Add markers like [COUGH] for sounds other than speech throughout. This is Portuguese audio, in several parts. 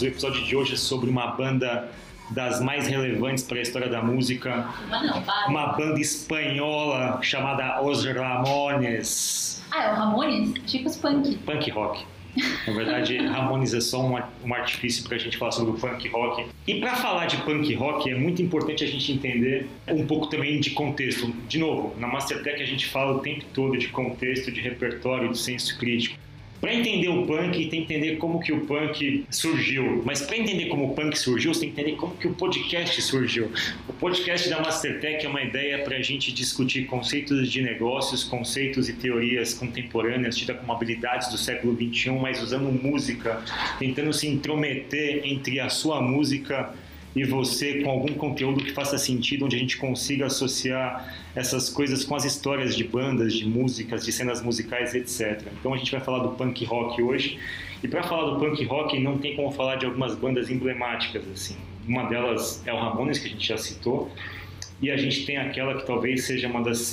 O episódio de hoje é sobre uma banda das mais relevantes para a história da música. Uma não. Uma banda espanhola chamada Os Ramones. Ah, é o Ramones? Que os punk. Punk rock. Na verdade, [LAUGHS] Ramones é só um, um artifício para a gente falar sobre o punk rock. E para falar de punk rock, é muito importante a gente entender um pouco também de contexto. De novo, na Mastertech a gente fala o tempo todo de contexto, de repertório, de senso crítico. Para entender o punk, tem que entender como que o punk surgiu. Mas para entender como o punk surgiu, você tem que entender como que o podcast surgiu. O podcast da Mastertech é uma ideia para a gente discutir conceitos de negócios, conceitos e teorias contemporâneas, tidas como habilidades do século XXI, mas usando música, tentando se intrometer entre a sua música e você com algum conteúdo que faça sentido, onde a gente consiga associar essas coisas com as histórias de bandas, de músicas, de cenas musicais, etc. Então a gente vai falar do punk rock hoje. E para falar do punk rock, não tem como falar de algumas bandas emblemáticas assim. Uma delas é o Ramones, que a gente já citou, e a gente tem aquela que talvez seja uma das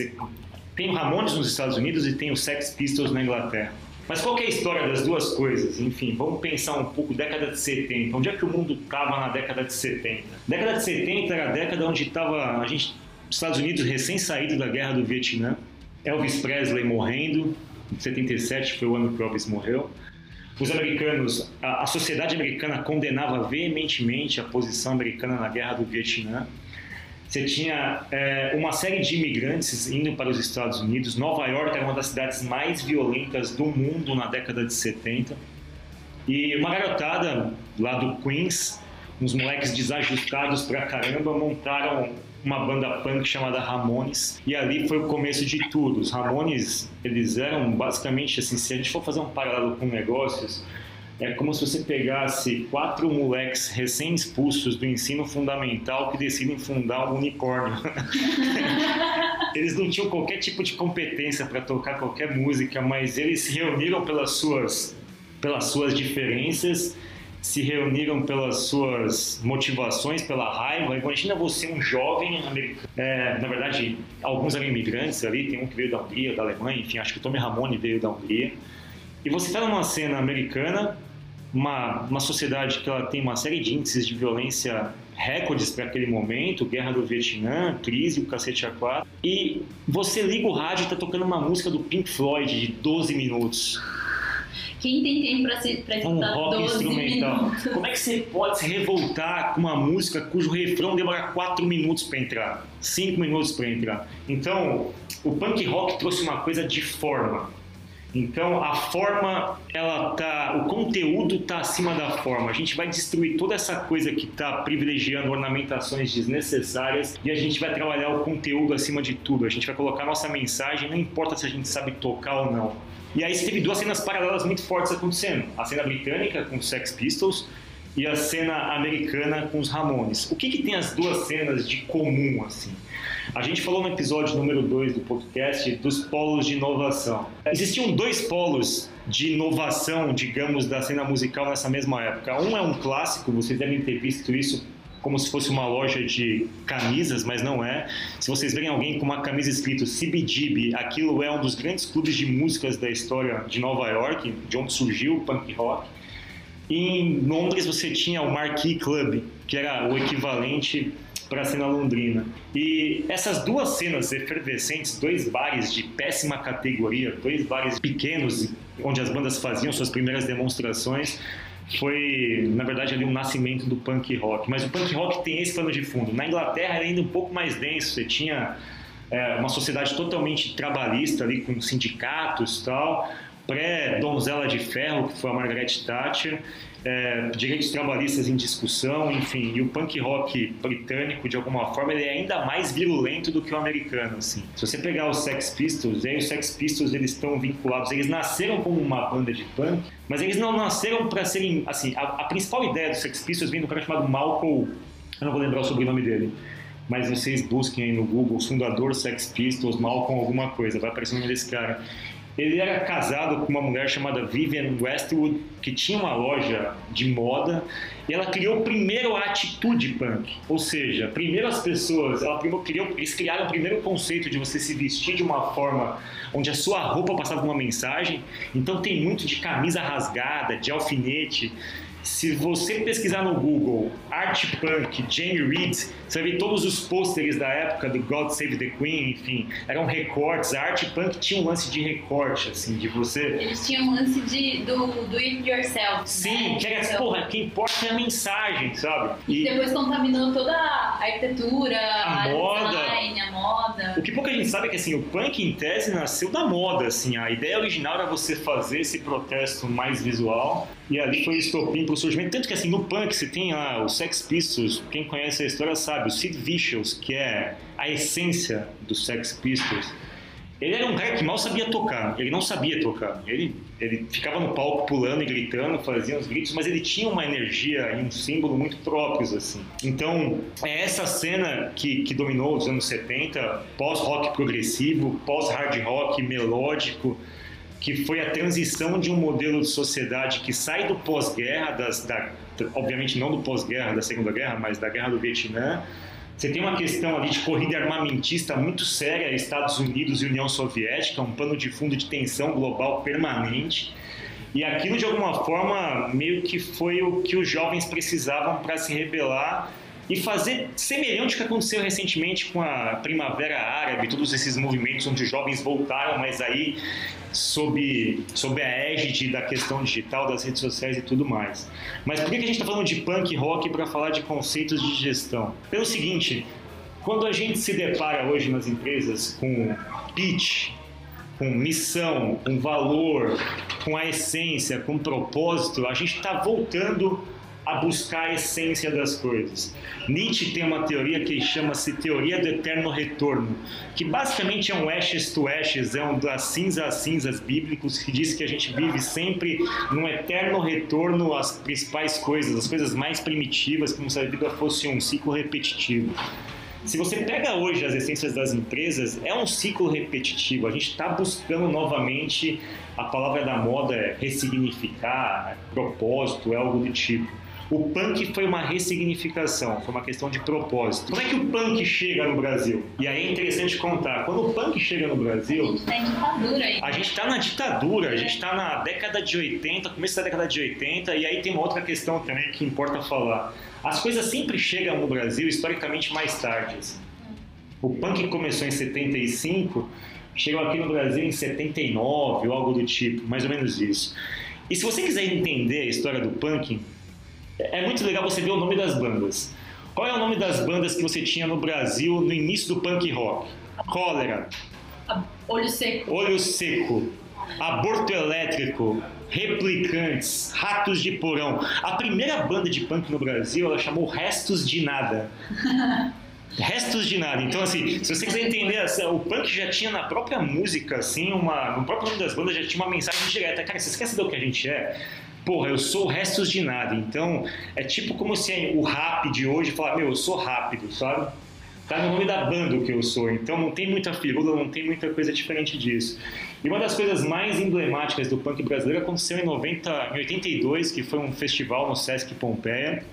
tem o Ramones nos Estados Unidos e tem o Sex Pistols na Inglaterra. Mas qual é a história das duas coisas? Enfim, vamos pensar um pouco década de 70. Onde é que o mundo estava na década de 70? Década de 70 era a década onde estava a gente, Estados Unidos recém saído da guerra do Vietnã, Elvis Presley morrendo, em 77 foi o ano que Elvis morreu. Os americanos, a, a sociedade americana condenava veementemente a posição americana na guerra do Vietnã. Você tinha é, uma série de imigrantes indo para os Estados Unidos. Nova York era uma das cidades mais violentas do mundo na década de 70. E uma garotada lá do Queens, uns moleques desajustados pra caramba, montaram uma banda punk chamada Ramones. E ali foi o começo de tudo. Os Ramones, eles eram basicamente assim, se a gente for fazer um paralelo com negócios, é como se você pegasse quatro moleques recém-expulsos do ensino fundamental que decidem fundar um unicórnio. [LAUGHS] eles não tinham qualquer tipo de competência para tocar qualquer música, mas eles se reuniram pelas suas, pelas suas diferenças, se reuniram pelas suas motivações, pela raiva. Imagina você, um jovem americano. É, na verdade, alguns eram imigrantes ali, tem um que veio da Hungria, da Alemanha, enfim, acho que o Tommy Ramone veio da Hungria. E você está numa cena americana uma, uma sociedade que ela tem uma série de índices de violência recordes para aquele momento, guerra do Vietnã, crise, o cacete A4, e você liga o rádio e está tocando uma música do Pink Floyd de 12 minutos. Quem tem tempo para se pra um rock 12 instrumental. minutos? Como é que você pode se revoltar com uma música cujo refrão demora 4 minutos para entrar, 5 minutos para entrar? Então, o punk rock trouxe uma coisa de forma. Então a forma, ela tá, o conteúdo está acima da forma. A gente vai destruir toda essa coisa que está privilegiando ornamentações desnecessárias e a gente vai trabalhar o conteúdo acima de tudo. A gente vai colocar nossa mensagem, não importa se a gente sabe tocar ou não. E aí teve duas cenas paralelas muito fortes acontecendo: a cena britânica com os Sex Pistols e a cena americana com os Ramones. O que, que tem as duas cenas de comum assim? A gente falou no episódio número 2 do podcast dos polos de inovação. Existiam dois polos de inovação, digamos, da cena musical nessa mesma época. Um é um clássico, vocês devem ter visto isso como se fosse uma loja de camisas, mas não é. Se vocês verem alguém com uma camisa escrito CBGB, aquilo é um dos grandes clubes de músicas da história de Nova York, de onde surgiu o punk rock. Em Londres você tinha o Marquee Club, que era o equivalente para a cena londrina. E essas duas cenas efervescentes, dois bares de péssima categoria, dois bares pequenos, onde as bandas faziam suas primeiras demonstrações, foi, na verdade, ali um nascimento do punk rock. Mas o punk rock tem esse pano de fundo. Na Inglaterra era ainda um pouco mais denso, você tinha é, uma sociedade totalmente trabalhista ali, com sindicatos e tal, pré-donzela de ferro, que foi a Margaret Thatcher, é, direitos trabalhistas em discussão, enfim, e o punk rock britânico, de alguma forma, ele é ainda mais virulento do que o americano, assim. Se você pegar os Sex Pistols, aí os Sex Pistols, eles estão vinculados, eles nasceram como uma banda de punk, mas eles não nasceram para serem, assim, a, a, principal ideia dos Sex Pistols vem do cara chamado Malcolm, eu não vou lembrar o sobrenome dele, mas vocês busquem aí no Google, fundador Sex Pistols, Malcolm alguma coisa, vai aparecer o nome desse cara. Ele era casado com uma mulher chamada Vivian Westwood, que tinha uma loja de moda, e ela criou primeiro a atitude punk. Ou seja, primeiro as pessoas, ela primeiro criou, eles criaram o primeiro conceito de você se vestir de uma forma onde a sua roupa passava uma mensagem. Então tem muito de camisa rasgada, de alfinete. Se você pesquisar no Google Art Punk, Jamie Reed, você vai ver todos os pôsteres da época do God Save the Queen, enfim, eram recortes. A Art Punk tinha um lance de recorte, assim, de você. Eles tinham um lance de, do, do it yourself. Sim, né? que era, Então, porra, o que importa é a mensagem, sabe? E depois contaminou toda a arquitetura, A a, moda. design, moda. O que pouca gente sabe é que assim, o punk em tese nasceu da moda, assim, a ideia original era você fazer esse protesto mais visual e ali foi estopim pro surgimento, tanto que assim, no punk você tem lá os Sex Pistols, quem conhece a história sabe, o Sid Vicious, que é a essência dos Sex Pistols, ele era um cara que mal sabia tocar, ele não sabia tocar, ele, ele ficava no palco pulando e gritando, fazia uns gritos, mas ele tinha uma energia e um símbolo muito próprios, assim. Então, é essa cena que, que dominou os anos 70, pós-rock progressivo, pós-hard rock melódico, que foi a transição de um modelo de sociedade que sai do pós-guerra, da, obviamente não do pós-guerra da Segunda Guerra, mas da Guerra do Vietnã, você tem uma questão ali de corrida armamentista muito séria, Estados Unidos e União Soviética, um pano de fundo de tensão global permanente. E aquilo, de alguma forma, meio que foi o que os jovens precisavam para se rebelar e fazer semelhante ao que aconteceu recentemente com a Primavera Árabe, todos esses movimentos onde jovens voltaram, mas aí sob, sob a égide da questão digital, das redes sociais e tudo mais. Mas por que a gente está falando de punk rock para falar de conceitos de gestão? Pelo seguinte, quando a gente se depara hoje nas empresas com pitch, com missão, com valor, com a essência, com propósito, a gente está voltando a buscar a essência das coisas. Nietzsche tem uma teoria que chama-se teoria do eterno retorno, que basicamente é um ashes to ashes, é um das cinzas a cinzas bíblicos, que diz que a gente vive sempre num eterno retorno às principais coisas, às coisas mais primitivas, como se a vida fosse um ciclo repetitivo. Se você pega hoje as essências das empresas, é um ciclo repetitivo. A gente está buscando novamente, a palavra da moda é ressignificar, propósito, é algo do tipo. O punk foi uma ressignificação, foi uma questão de propósito. Como é que o punk chega no Brasil? E aí é interessante contar. Quando o punk chega no A Brasil, gente tá em ditadura aí. a gente está na ditadura, a gente está na década de 80, começo da década de 80, e aí tem uma outra questão também que importa falar. As coisas sempre chegam no Brasil historicamente mais tarde. assim. O punk começou em 75, chegou aqui no Brasil em 79 ou algo do tipo, mais ou menos isso. E se você quiser entender a história do punk, é muito legal você ver o nome das bandas. Qual é o nome das bandas que você tinha no Brasil no início do punk rock? Cólera, Olho seco. Olho Seco, Aborto Elétrico, Replicantes, Ratos de Porão. A primeira banda de punk no Brasil, ela chamou Restos de Nada. [LAUGHS] Restos de nada. Então, assim, se você quiser entender, assim, o punk já tinha na própria música, assim, uma, no próprio nome das bandas já tinha uma mensagem direta. Cara, você quer saber o que a gente é? Porra, eu sou restos de nada. Então, é tipo como se o rap de hoje falar, meu, eu sou rápido, sabe? Tá no nome da banda o que eu sou. Então, não tem muita firula, não tem muita coisa diferente disso. E uma das coisas mais emblemáticas do punk brasileiro aconteceu em, 90, em 82, que foi um festival no Sesc Pompeia,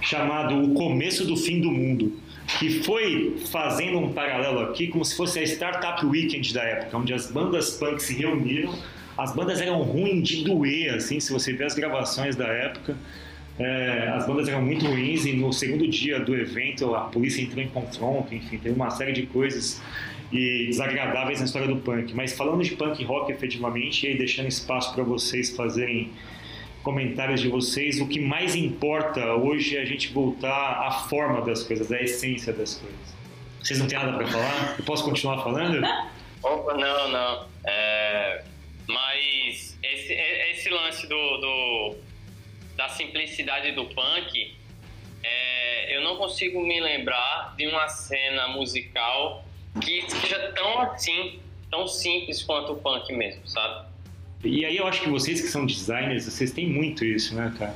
chamado O Começo do Fim do Mundo, que foi fazendo um paralelo aqui como se fosse a Startup Weekend da época, onde as bandas punk se reuniram. As bandas eram ruins de doer, assim, se você ver as gravações da época. É, as bandas eram muito ruins e no segundo dia do evento a polícia entrou em confronto, enfim, teve uma série de coisas e desagradáveis na história do punk. Mas falando de punk rock efetivamente, e aí deixando espaço para vocês fazerem comentários de vocês, o que mais importa hoje é a gente voltar à forma das coisas, à essência das coisas. Vocês não têm nada para falar? Eu posso continuar falando? Opa, não, não. É, lance do, do- da simplicidade do punk, é, eu não consigo me lembrar de uma cena musical que seja tão assim, tão simples quanto o punk mesmo, sabe? E aí eu acho que vocês que são designers, vocês têm muito isso, né, cara?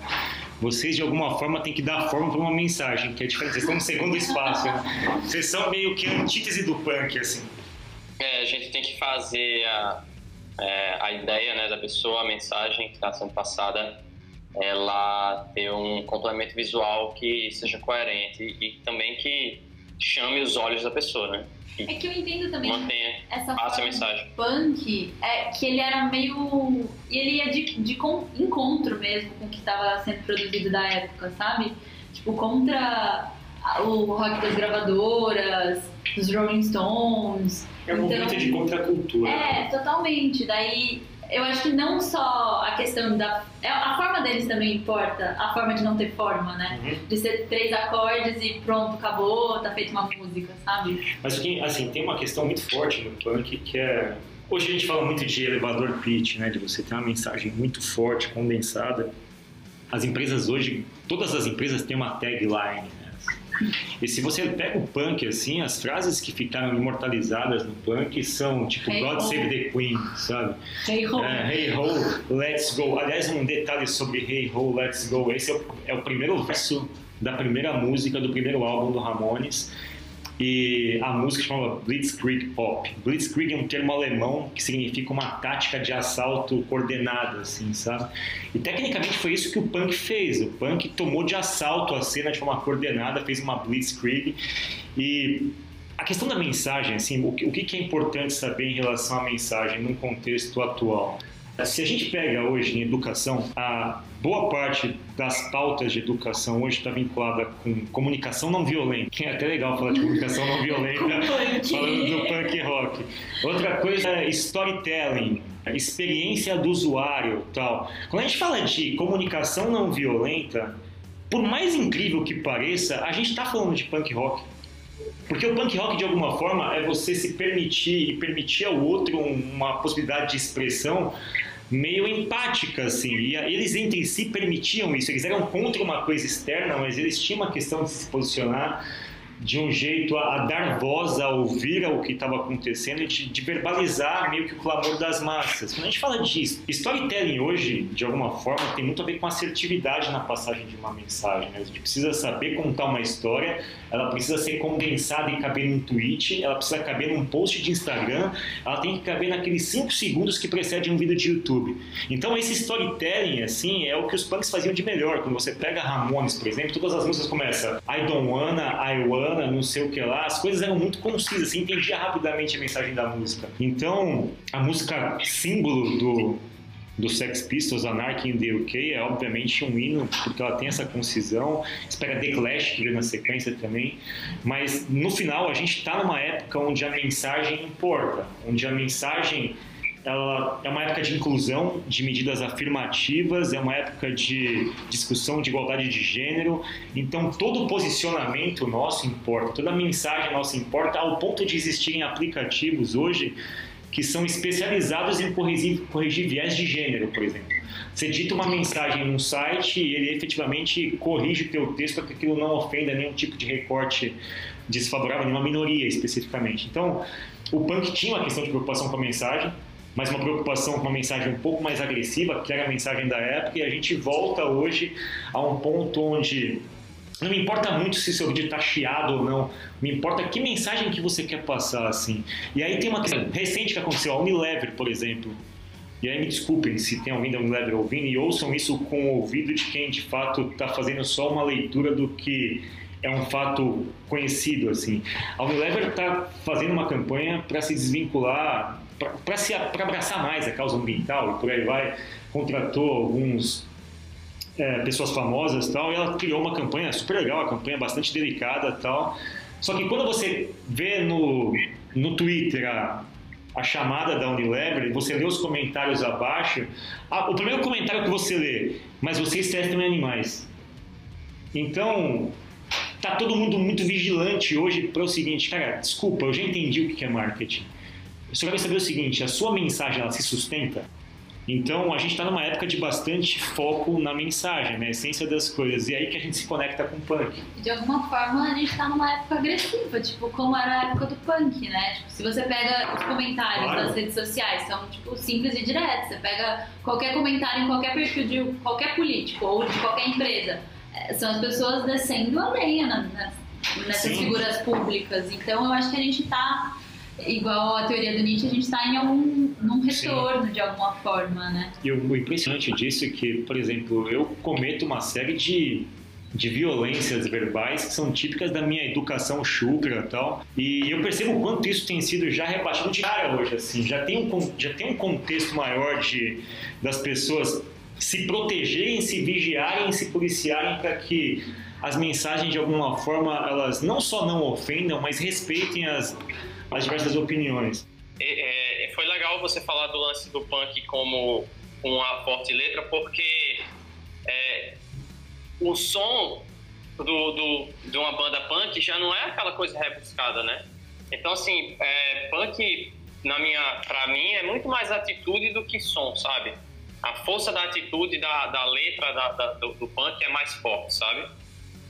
Vocês de alguma forma têm que dar forma para uma mensagem, que é diferente. Vocês estão no segundo espaço, né? Vocês são meio que a antítese do punk, assim. É, a gente tem que fazer a, é, a ideia né, da pessoa, a mensagem que está sendo passada, ela ter um complemento visual que seja coerente e também que chame os olhos da pessoa, né? É que eu entendo também Mantenha, essa forma mensagem. punk é que ele era meio. E ele ia de, de con- encontro mesmo com o que estava sendo produzido da época, sabe? Tipo, contra o rock das gravadoras, dos Rolling Stones. É um movimento de contracultura. É, totalmente. Daí eu acho que não só a questão da. é, A forma deles também importa, a forma de não ter forma, né? Uhum. De ser três acordes e pronto, acabou, tá feita uma música, sabe? Mas assim, tem uma questão muito forte no punk que é. Hoje a gente fala muito de elevador pitch, né? De você ter uma mensagem muito forte, condensada. As empresas hoje, todas as empresas têm uma tagline, né? E se você pega o punk, assim, as frases que ficaram imortalizadas no punk são tipo Hey God ho. Save the Queen, sabe? Hey, ho. É, hey ho, let's go. Aliás, um detalhe sobre Hey ho, let's go. Esse é o, é o primeiro verso da primeira música do primeiro álbum do Ramones. E a música chamava Blitzkrieg Pop. Blitzkrieg é um termo alemão que significa uma tática de assalto coordenada, assim, sabe? E tecnicamente foi isso que o punk fez. O punk tomou de assalto a cena de forma coordenada, fez uma Blitzkrieg. E a questão da mensagem, assim, o que, o que é importante saber em relação à mensagem num contexto atual? Se a gente pega hoje em educação, a boa parte das pautas de educação hoje está vinculada com comunicação não violenta. É até legal falar de comunicação não violenta [LAUGHS] falando do punk rock. Outra coisa é storytelling, experiência do usuário, tal. Quando a gente fala de comunicação não violenta, por mais incrível que pareça, a gente está falando de punk rock. Porque o punk rock, de alguma forma, é você se permitir e permitir ao outro uma possibilidade de expressão meio empática, assim. E eles entre si permitiam isso. Eles eram contra uma coisa externa, mas eles tinham uma questão de se posicionar de um jeito a, a dar voz, a ouvir o que estava acontecendo de, de verbalizar meio que o clamor das massas. Quando a gente fala disso, storytelling hoje, de alguma forma, tem muito a ver com assertividade na passagem de uma mensagem. né? A gente precisa saber contar uma história, ela precisa ser condensada e caber num tweet, ela precisa caber num post de Instagram, ela tem que caber naqueles 5 segundos que precedem um vídeo de YouTube. Então esse storytelling, assim, é o que os punks faziam de melhor. Quando você pega Ramones, por exemplo, todas as músicas começam I don't wanna, I wanna, não sei o que lá, as coisas eram muito concisas, você entendia rapidamente a mensagem da música. Então, a música símbolo do, do Sex Pistols, Anarchy in the UK, é obviamente um hino, porque ela tem essa concisão. Espera The Clash, que veio na sequência também. Mas, no final, a gente está numa época onde a mensagem importa, onde a mensagem ela é uma época de inclusão, de medidas afirmativas, é uma época de discussão de igualdade de gênero. Então, todo posicionamento nosso importa, toda mensagem nossa importa, ao ponto de existirem aplicativos hoje que são especializados em corrigir, corrigir viés de gênero, por exemplo. Você dita uma mensagem num site e ele efetivamente corrige o teu texto para que aquilo não ofenda nenhum tipo de recorte desfavorável, nenhuma minoria especificamente. Então, o punk tinha uma questão de preocupação com a mensagem, mas uma preocupação com uma mensagem um pouco mais agressiva, que era a mensagem da época, e a gente volta hoje a um ponto onde não me importa muito se seu vídeo está chiado ou não, me importa que mensagem que você quer passar, assim. E aí tem uma questão recente que aconteceu, a Unilever, por exemplo. E aí me desculpem se tem alguém da Unilever ouvindo e ouçam isso com o ouvido de quem de fato está fazendo só uma leitura do que é um fato conhecido, assim. A Unilever está fazendo uma campanha para se desvincular, para abraçar mais a causa ambiental e por aí vai. Contratou alguns é, pessoas famosas tal, e ela criou uma campanha super legal, uma campanha bastante delicada tal. Só que quando você vê no, no Twitter a, a chamada da Unilever, você lê os comentários abaixo, a, o primeiro comentário que você lê, mas vocês testam animais. Então, tá todo mundo muito vigilante hoje para o seguinte, cara, desculpa, eu já entendi o que é marketing. Eu só quero saber o seguinte, a sua mensagem ela se sustenta? Então, a gente está numa época de bastante foco na mensagem, na essência das coisas. E aí que a gente se conecta com o punk. De alguma forma, a gente tá numa época agressiva, tipo, como era a época do punk, né? Tipo, se você pega os comentários Claro. das redes sociais, são, tipo, simples e diretos. Você pega qualquer comentário em qualquer perfil de qualquer político ou de qualquer empresa. É, São as pessoas descendo a lenha nessas Sim. figuras públicas. Então, eu acho que a gente tá, igual a teoria do Nietzsche, a gente tá em algum num Sim. retorno, de alguma forma, né? E o, o impressionante disso é que, por exemplo, eu cometo uma série de de violências verbais que são típicas da minha educação chucra e tal. E eu percebo o quanto isso tem sido já rebatido de cara hoje, assim. Já tem um, já tem um contexto maior de, das pessoas se protegerem, se vigiarem, se policiarem para que as mensagens de alguma forma elas não só não ofendam, mas respeitem as, as diversas opiniões. É, é, foi legal você falar do lance do punk como uma forte letra, porque é, o som do, do, de uma banda punk já não é aquela coisa rebuscada, né? Então, assim, é, punk, na minha, pra mim, é muito mais atitude do que som, sabe? A força da atitude da, da letra da, da, do, do, punk é mais forte, sabe?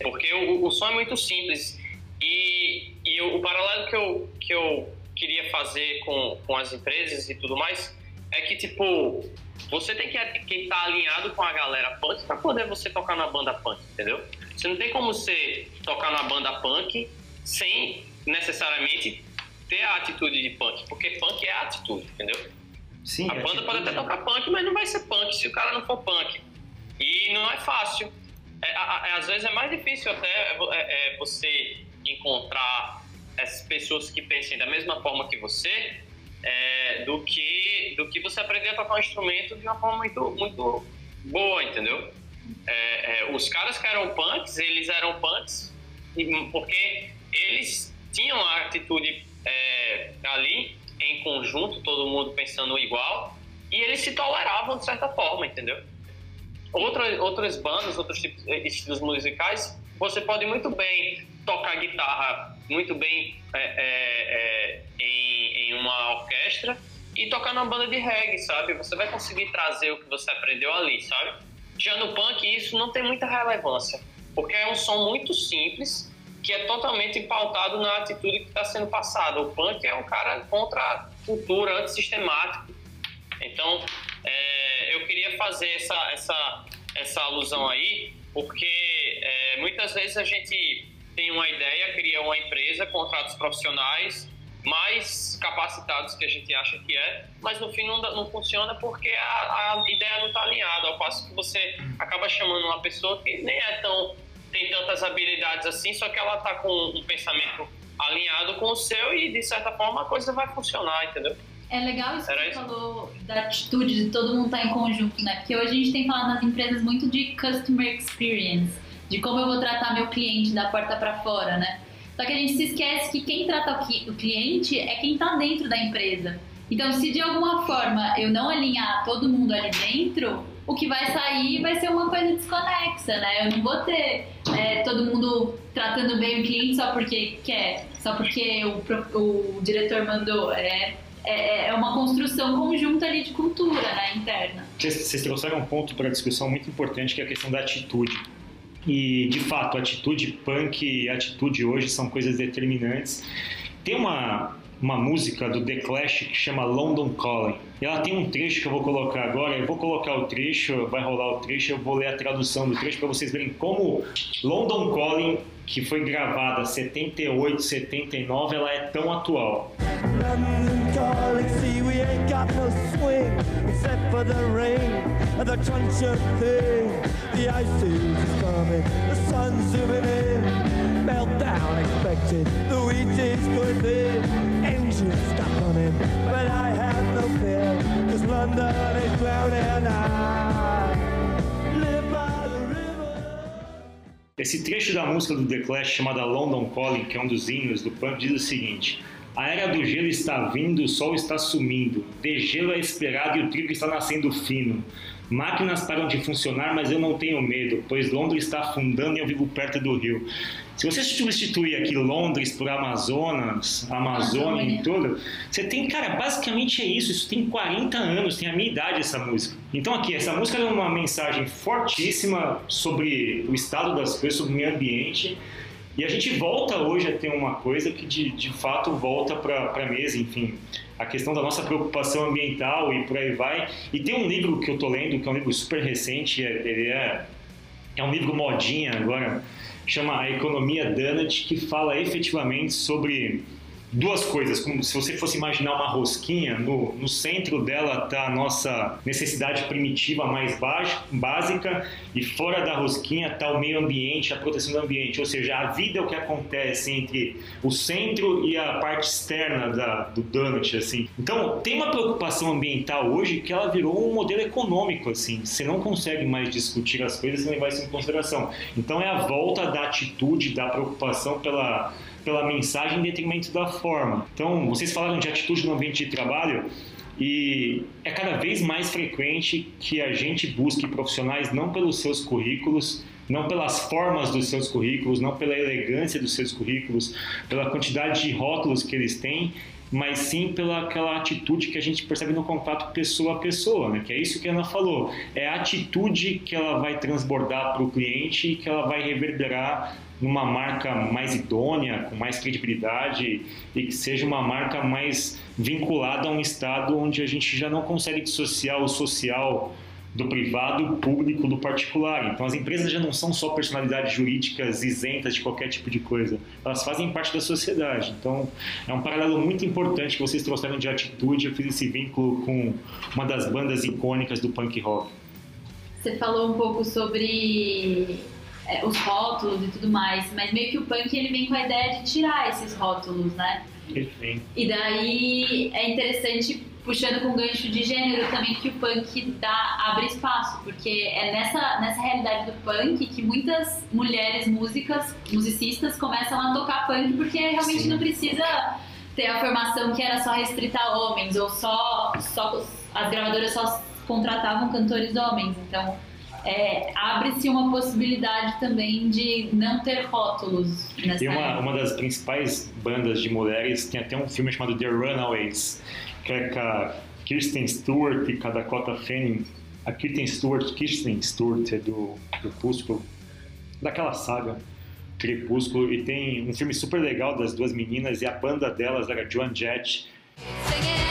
Porque o, o som é muito simples. E, e o, o paralelo que eu, que eu queria fazer com, com as empresas e tudo mais é que, tipo, você tem que estar tá alinhado com a galera punk para poder você tocar na banda punk, entendeu? Você não tem como você tocar na banda punk sem necessariamente ter a atitude de punk, porque punk é a atitude, entendeu? Sim, a banda pode até tocar punk, mas não vai ser punk se o cara não for punk. E não é fácil. É, é, às vezes é mais difícil até é, é, você encontrar essas pessoas que pensem da mesma forma que você é, do que do que você aprender a tocar um instrumento de uma forma muito muito boa, entendeu? É, é, os caras que eram punks, eles eram punks porque eles tinham a atitude é, ali em conjunto, todo mundo pensando igual, e eles se toleravam de certa forma, entendeu? Outra, outras bandas, outros tipos, estilos musicais, você pode muito bem tocar guitarra muito bem é, é, é, em, em uma orquestra e tocar numa banda de reggae, sabe? Você vai conseguir trazer o que você aprendeu ali, sabe? Já no punk, isso não tem muita relevância, porque é um som muito simples que é totalmente pautado na atitude que está sendo passada. O punk é um cara contra a cultura, antisistemático. Então, é, eu queria fazer essa, essa, essa alusão aí, porque é, muitas vezes a gente tem uma ideia, cria uma empresa, contrata os profissionais mais capacitados que a gente acha que é, mas no fim não, não funciona porque a, a ideia não está alinhada, ao passo que você acaba chamando uma pessoa que nem é tão tem tantas habilidades assim, só que ela está com um pensamento alinhado com o seu e de certa forma a coisa vai funcionar, entendeu? É legal isso Era que você isso? falou da atitude de todo mundo estar tá em conjunto, né? Porque hoje a gente tem falado nas empresas muito de customer experience de como eu vou tratar meu cliente da porta para fora, né? Só que a gente se esquece que quem trata o cliente é quem está dentro da empresa. Então, se de alguma forma eu não alinhar todo mundo ali dentro, o que vai sair vai ser uma coisa desconexa, né? Eu não vou ter é, todo mundo tratando bem o cliente só porque quer, só porque o, o diretor mandou. É, é, é uma construção conjunta ali de cultura né, interna. Vocês trouxeram um ponto para a discussão muito importante que é a questão da atitude. E, de fato, atitude punk e atitude hoje são coisas determinantes. Tem uma, uma música do The Clash que chama London Calling. Ela tem um trecho que eu vou colocar agora. Eu vou colocar o trecho, vai rolar o trecho, eu vou ler a tradução do trecho para vocês verem como London Calling, que foi gravada 78, 79, ela é tão atual. London Calling, see we ain't got no swing except for the rain and the crunch of thing. The ice is coming, the sun's zooming in. Meltdown expected, the wheat is good in. Engine stuck on him, but I have no fear, cause London is drowning. Esse trecho da música do The Clash chamada London Calling, que é um dos hinos do punk, diz o seguinte: a era do gelo está vindo, o sol está sumindo. De gelo é esperado e o trigo está nascendo fino. Máquinas param de funcionar, mas eu não tenho medo, pois Londres está afundando e eu vivo perto do rio. Se você substituir aqui Londres por Amazonas, Amazônia e tudo, você tem, cara, basicamente é isso. Isso tem 40 anos, tem a minha idade essa música. Então aqui, essa música é uma mensagem fortíssima sobre o estado das coisas, sobre o meio ambiente. E a gente volta hoje a ter uma coisa que de, de fato volta para a mesa, enfim, a questão da nossa preocupação ambiental e por aí vai. E tem um livro que eu tô lendo, que é um livro super recente, é, ele é, é um livro modinha agora, chama A Economia Donut, que fala efetivamente sobre duas coisas, como se você fosse imaginar uma rosquinha, no, no centro dela está a nossa necessidade primitiva mais baixo, básica e fora da rosquinha está o meio ambiente, a proteção do ambiente, ou seja, a vida é o que acontece entre o centro e a parte externa da, do donut, assim. Então, tem uma preocupação ambiental hoje que ela virou um modelo econômico, assim. Você não consegue mais discutir as coisas sem levar isso em consideração. Então, é a volta da atitude, da preocupação pela pela mensagem em detrimento da forma. Então, vocês falaram de atitude no ambiente de trabalho e é cada vez mais frequente que a gente busque profissionais não pelos seus currículos, não pelas formas dos seus currículos, não pela elegância dos seus currículos, pela quantidade de rótulos que eles têm, mas sim pela aquela atitude que a gente percebe no contato pessoa a pessoa, né? que é isso que a Ana falou. É a atitude que ela vai transbordar para o cliente e que ela vai reverberar numa marca mais idônea, com mais credibilidade e que seja uma marca mais vinculada a um estado onde a gente já não consegue dissociar o social do privado, público, do particular. Então as empresas já não são só personalidades jurídicas isentas de qualquer tipo de coisa, elas fazem parte da sociedade. Então é um paralelo muito importante que vocês trouxeram de atitude. Eu fiz esse vínculo com uma das bandas icônicas do punk rock. Você falou um pouco sobre é, os rótulos e tudo mais, mas meio que o punk ele vem com a ideia de tirar esses rótulos, né? Sim. E daí é interessante puxando com gancho de gênero também que o punk dá, abre espaço, porque é nessa, nessa realidade do punk que muitas mulheres músicas, musicistas começam a tocar punk porque realmente Sim. não precisa ter a formação que era só restrita a homens ou só, só as gravadoras só contratavam cantores homens, então é, abre-se uma possibilidade também de não ter rótulos nessa E uma, uma das principais bandas de mulheres tem até um filme chamado The Runaways, que é com a Kirsten Stewart e com a Dakota Fanning. A Kirsten Stewart, Kirsten Stewart é do Crepúsculo, daquela saga Crepúsculo, e tem um filme super legal das duas meninas, e a banda delas era Joan Jett. do,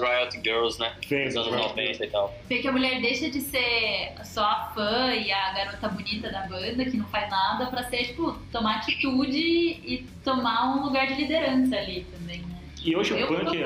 das Riot Girls, né? Sim, Dos anos 90 e tal. Vê que a mulher deixa de ser só a fã e a garota bonita da banda, que não faz nada, pra ser, tipo, tomar atitude e tomar um lugar de liderança ali também, né? E hoje Eu o punk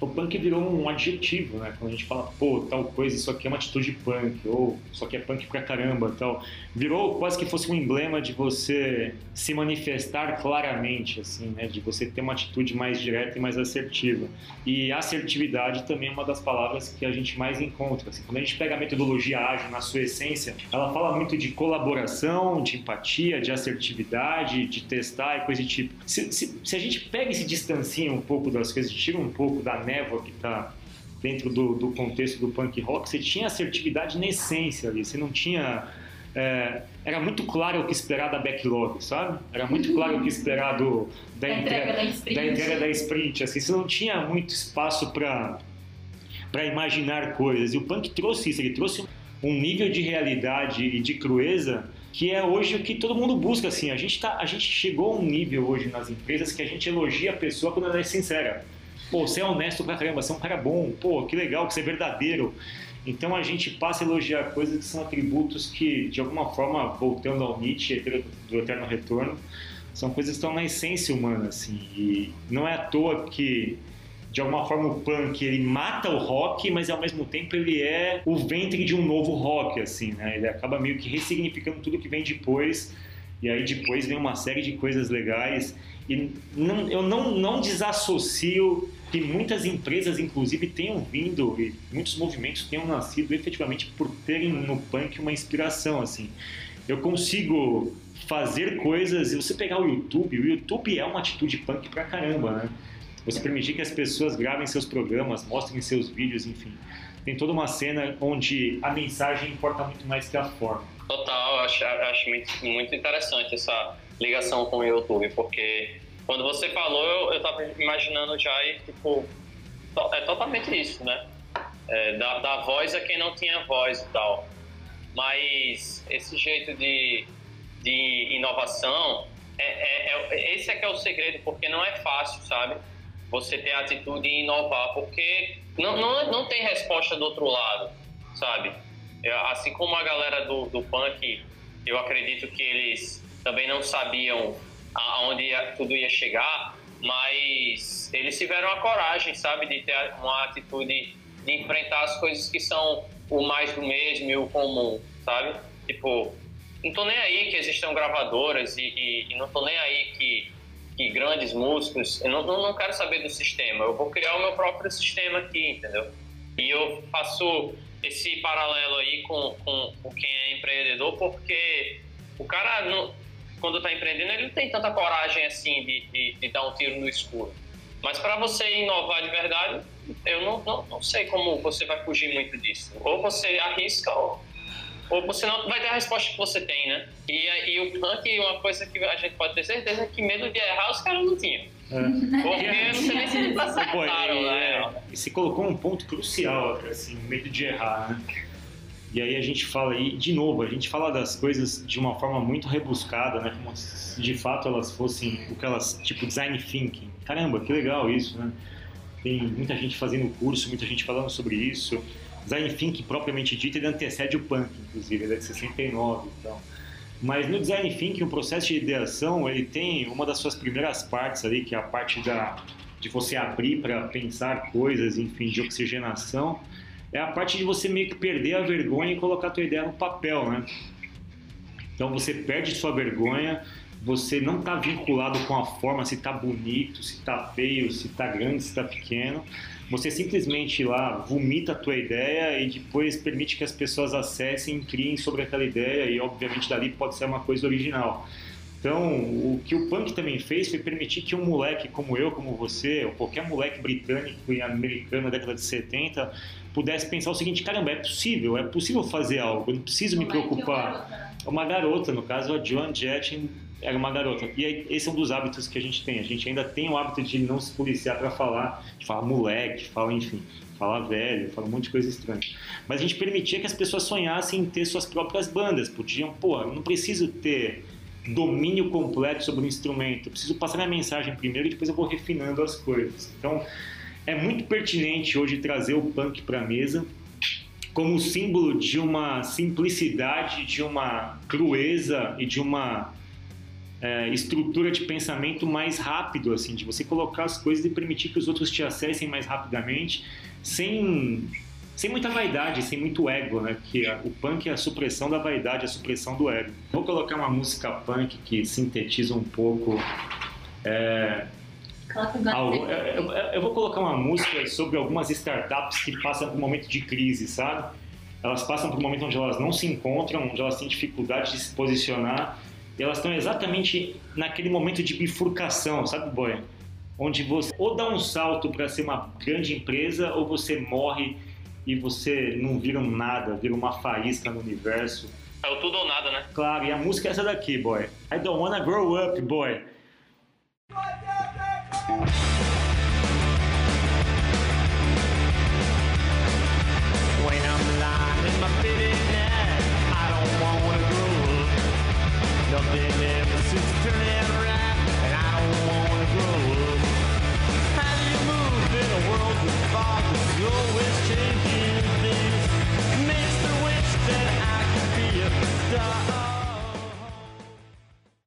o punk virou um adjetivo, né? Quando a gente fala, pô, tal coisa, isso aqui é uma atitude punk, ou isso aqui é punk pra caramba, tal. Virou quase que fosse um emblema de você se manifestar claramente, assim, né? De você ter uma atitude mais direta e mais assertiva. E assertividade também é uma das palavras que a gente mais encontra. Assim, quando a gente pega a metodologia ágil na sua essência, ela fala muito de colaboração, de empatia, de assertividade, de testar e coisa do tipo. Se, se, se a gente pega e se distancia um pouco das coisas, tira um pouco da névoa que está dentro do, do, contexto do punk rock, você tinha assertividade na essência ali, você não tinha. É, era muito claro o que esperar da backlog, sabe? Era muito claro o que esperar do, da, entrega, da, sprint. da entrega da sprint. Assim, você não tinha muito espaço para imaginar coisas. E o punk trouxe isso, ele trouxe um nível de realidade e de crueza que é hoje o que todo mundo busca. Assim, a gente, tá, a gente chegou a um nível hoje nas empresas que a gente elogia a pessoa quando ela é sincera. Pô, você é honesto pra caramba, você é um cara bom, pô, que legal, que você é verdadeiro. Então a gente passa a elogiar coisas que são atributos que, de alguma forma, voltando ao Nietzsche, do Eterno Retorno, são coisas que estão na essência humana, assim. E não é à toa que, de alguma forma, o punk ele mata o rock, mas ao mesmo tempo ele é o ventre de um novo rock, assim, né? Ele acaba meio que ressignificando tudo que vem depois. E aí depois vem uma série de coisas legais. E não, eu não, não desassocio que muitas empresas, inclusive, tenham vindo e muitos movimentos tenham nascido efetivamente por terem no punk uma inspiração, assim. Eu consigo fazer coisas, e você pegar o YouTube, o YouTube é uma atitude punk pra caramba, né? Você permitir que as pessoas gravem seus programas, mostrem seus vídeos, enfim. Tem toda uma cena onde a mensagem importa muito mais que a forma. Total, acho, acho muito, muito interessante essa ligação com o YouTube, porque quando você falou, eu, eu tava imaginando já e, tipo, é totalmente isso, né? é, dar, dar voz a quem não tinha voz e tal. Mas esse jeito de, de inovação, é, é, é, esse é que é o segredo, porque não é fácil, sabe? Você ter a atitude de inovar, porque não, não, não tem resposta do outro lado, sabe? assim como a galera do, do punk, eu acredito que eles também não sabiam aonde tudo ia chegar, mas eles tiveram a coragem, sabe, de ter uma atitude de enfrentar as coisas que são o mais do mesmo e o comum, sabe? Tipo, não tô nem aí que existam gravadoras e, e, e não tô nem aí que, que grandes músicos, eu não, não, não quero saber do sistema, eu vou criar o meu próprio sistema aqui, entendeu? E eu faço esse paralelo aí com, com, com quem é empreendedor, porque o cara, não, quando está empreendendo, ele não tem tanta coragem assim de, de, de dar um tiro no escuro. Mas para você inovar de verdade, eu não, não, não sei como você vai fugir muito disso. Ou você arrisca, ou, ou você não vai ter a resposta que você tem, né? E, e o punk, uma coisa que a gente pode ter certeza é que medo de errar os caras não tinham. É. Porque não sei nem se eles acertaram, né? E se colocou um ponto crucial, assim, medo de errar, né? E aí a gente fala, e de novo, a gente fala das coisas de uma forma muito rebuscada, né? Como se de fato elas fossem o que elas, tipo design thinking. Caramba, que legal isso, né? Tem muita gente fazendo curso, muita gente falando sobre isso. Design thinking propriamente dito, ele antecede o punk, inclusive, ele é de 69 então. Mas no design thinking, o processo de ideação, ele tem uma das suas primeiras partes ali, que é a parte da de você abrir para pensar coisas, enfim, de oxigenação é a parte de você meio que perder a vergonha e colocar a tua ideia no papel, né? Então você perde sua vergonha, você não está vinculado com a forma, se está bonito, se está feio, se está grande, se está pequeno. Você simplesmente lá vomita a tua ideia e depois permite que as pessoas acessem, criem sobre aquela ideia e obviamente dali pode ser uma coisa original. Então, o que o punk também fez foi permitir que um moleque como eu, como você, ou qualquer moleque britânico e americano da década de 70 pudesse pensar o seguinte: caramba, é possível, é possível fazer algo, eu não preciso me preocupar. Uma garota, no caso a Joan Jett era uma garota. E aí, esse é um dos hábitos que a gente tem. A gente ainda tem o hábito de não se policiar para falar, de falar moleque, falar, enfim, falar velho, falar um monte de coisa estranha. Mas a gente permitia que as pessoas sonhassem em ter suas próprias bandas. Podiam, pô, eu não preciso ter domínio completo sobre o instrumento. Eu preciso passar minha mensagem primeiro e depois eu vou refinando as coisas. Então, é muito pertinente hoje trazer o punk para a mesa como símbolo de uma simplicidade, de uma crueza e de uma é, estrutura de pensamento mais rápido, assim, de você colocar as coisas e permitir que os outros te acessem mais rapidamente, sem, sem muita vaidade, sem muito ego, né? Que a, o punk é a supressão da vaidade, a supressão do ego. Vou colocar uma música punk que sintetiza um pouco é, algo, eu, eu, vou colocar uma música sobre algumas startups que passam por um momento de crise, sabe? Elas passam por um momento onde elas não se encontram, onde elas têm dificuldade de se posicionar, e elas estão exatamente naquele momento de bifurcação, sabe, boy? Onde você ou dá um salto para ser uma grande empresa, ou você morre e você não vira um nada, vira uma faísca no universo. É o tudo ou nada, né? Claro, e a música é essa daqui, boy. I don't wanna grow up, boy.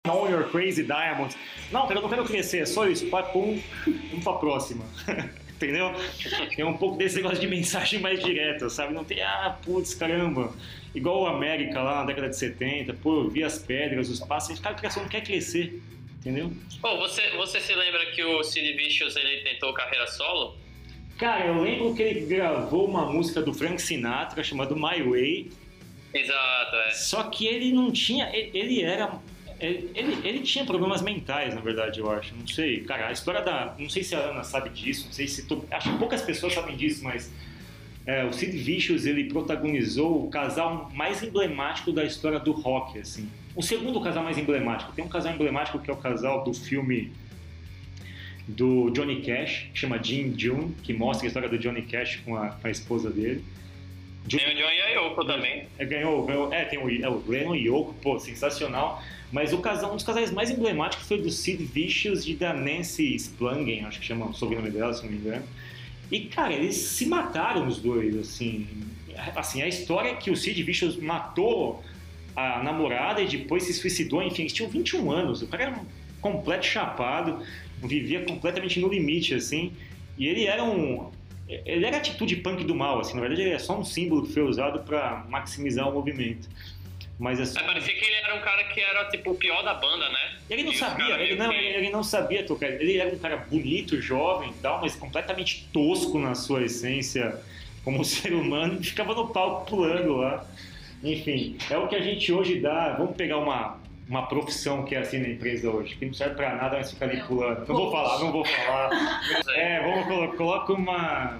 Know Your Crazy Diamonds. Não, eu não quero crescer, é só isso. Vai, pum, vamos pra próxima. [LAUGHS] Entendeu? Tem um pouco desse negócio de mensagem mais direta, sabe? Não tem, ah, putz, caramba. Igual o América lá na década de 70, pô, eu vi as pedras, os pássaros, cara, a não quer crescer, entendeu? Pô, você, você se lembra que o Sid Vicious, ele tentou carreira solo? Cara, eu lembro que ele gravou uma música do Frank Sinatra chamada My Way. Exato, é. Só que ele não tinha. Ele era. Ele, ele tinha problemas mentais, na verdade, eu acho. Não sei. Cara, a história da. Não sei se a Ana sabe disso, não sei se. Tu, acho que poucas pessoas sabem disso, mas. É, o Sid Vicious ele protagonizou o casal mais emblemático da história do rock, assim. O segundo casal mais emblemático. Tem um casal emblemático que é o casal do filme do Johnny Cash, que chama Jim June, que mostra a história do Johnny Cash com a, com a esposa dele. Tem o John e a Yoko também. É, ganhou, ganhou, é, tem o, é, o e Yoko, pô, sensacional. Mas o casal, um dos casais mais emblemáticos foi do Sid Vicious e da Nancy Splungen, acho que chama o sobrenome dela, se não me engano. E, cara, eles se mataram os dois, assim. Assim, a história é que o Sid Vicious matou a namorada e depois se suicidou, enfim, eles tinham 21 anos. O cara era um completo chapado, vivia completamente no limite, assim. E ele era um. Ele era a atitude punk do mal, assim. Na verdade, ele é só um símbolo que foi usado para maximizar o movimento. Mas é só... É, parecia que ele era um cara que era tipo o pior da banda, né? Ele não E sabia, ele não, que- ele, ele não sabia tocar. Ele era um cara bonito, jovem tal, mas completamente tosco na sua essência como [LAUGHS] ser humano e ficava no palco pulando lá. Enfim, é o que a gente hoje dá. Vamos pegar uma, uma profissão que é assim na empresa hoje, que não serve pra nada, mas fica ali Não. pulando. Não vou falar, não vou falar. [LAUGHS] É, vamos colocar coloca uma,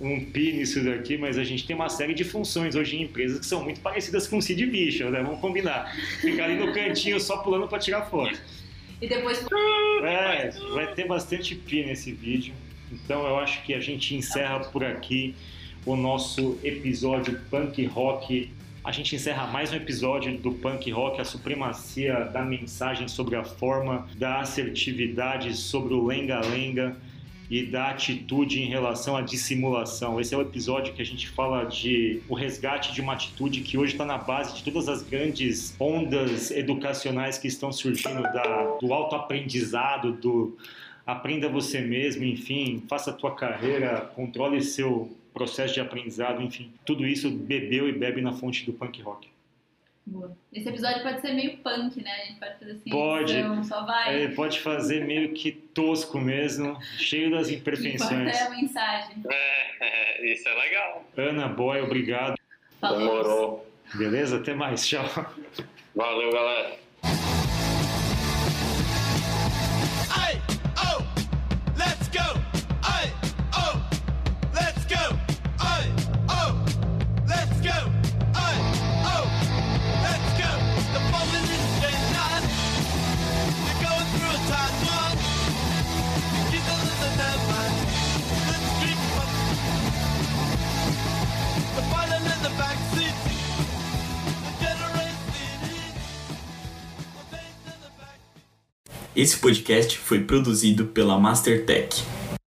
um pi nisso daqui, mas a gente tem uma série de funções hoje em empresas que são muito parecidas com o Cid Bicho, né? Vamos combinar. Ficar ali no cantinho só pulando pra tirar foto. E depois [LAUGHS] É, vai ter bastante pi nesse vídeo. Então eu acho que a gente encerra por aqui o nosso episódio Punk Rock. A gente encerra mais um episódio do Punk Rock, a supremacia da mensagem sobre a forma, da assertividade sobre o lenga-lenga e da atitude em relação à dissimulação. Esse é o episódio que a gente fala de o resgate de uma atitude que hoje está na base de todas as grandes ondas educacionais que estão surgindo da, do autoaprendizado, do aprenda você mesmo, enfim, faça a tua carreira, controle seu processo de aprendizado, enfim, tudo isso bebeu e bebe na fonte do punk rock. Boa. Esse episódio pode ser meio punk, né? A gente pode fazer assim. Pode. edição, só vai. Ele pode fazer meio que tosco mesmo, cheio das imperfeições. [LAUGHS] é a mensagem. É, [LAUGHS] isso é legal. Ana Boy, obrigado. Falou. Demorou. Beleza? Até mais. Tchau. Valeu, galera. Esse podcast foi produzido pela Mastertech.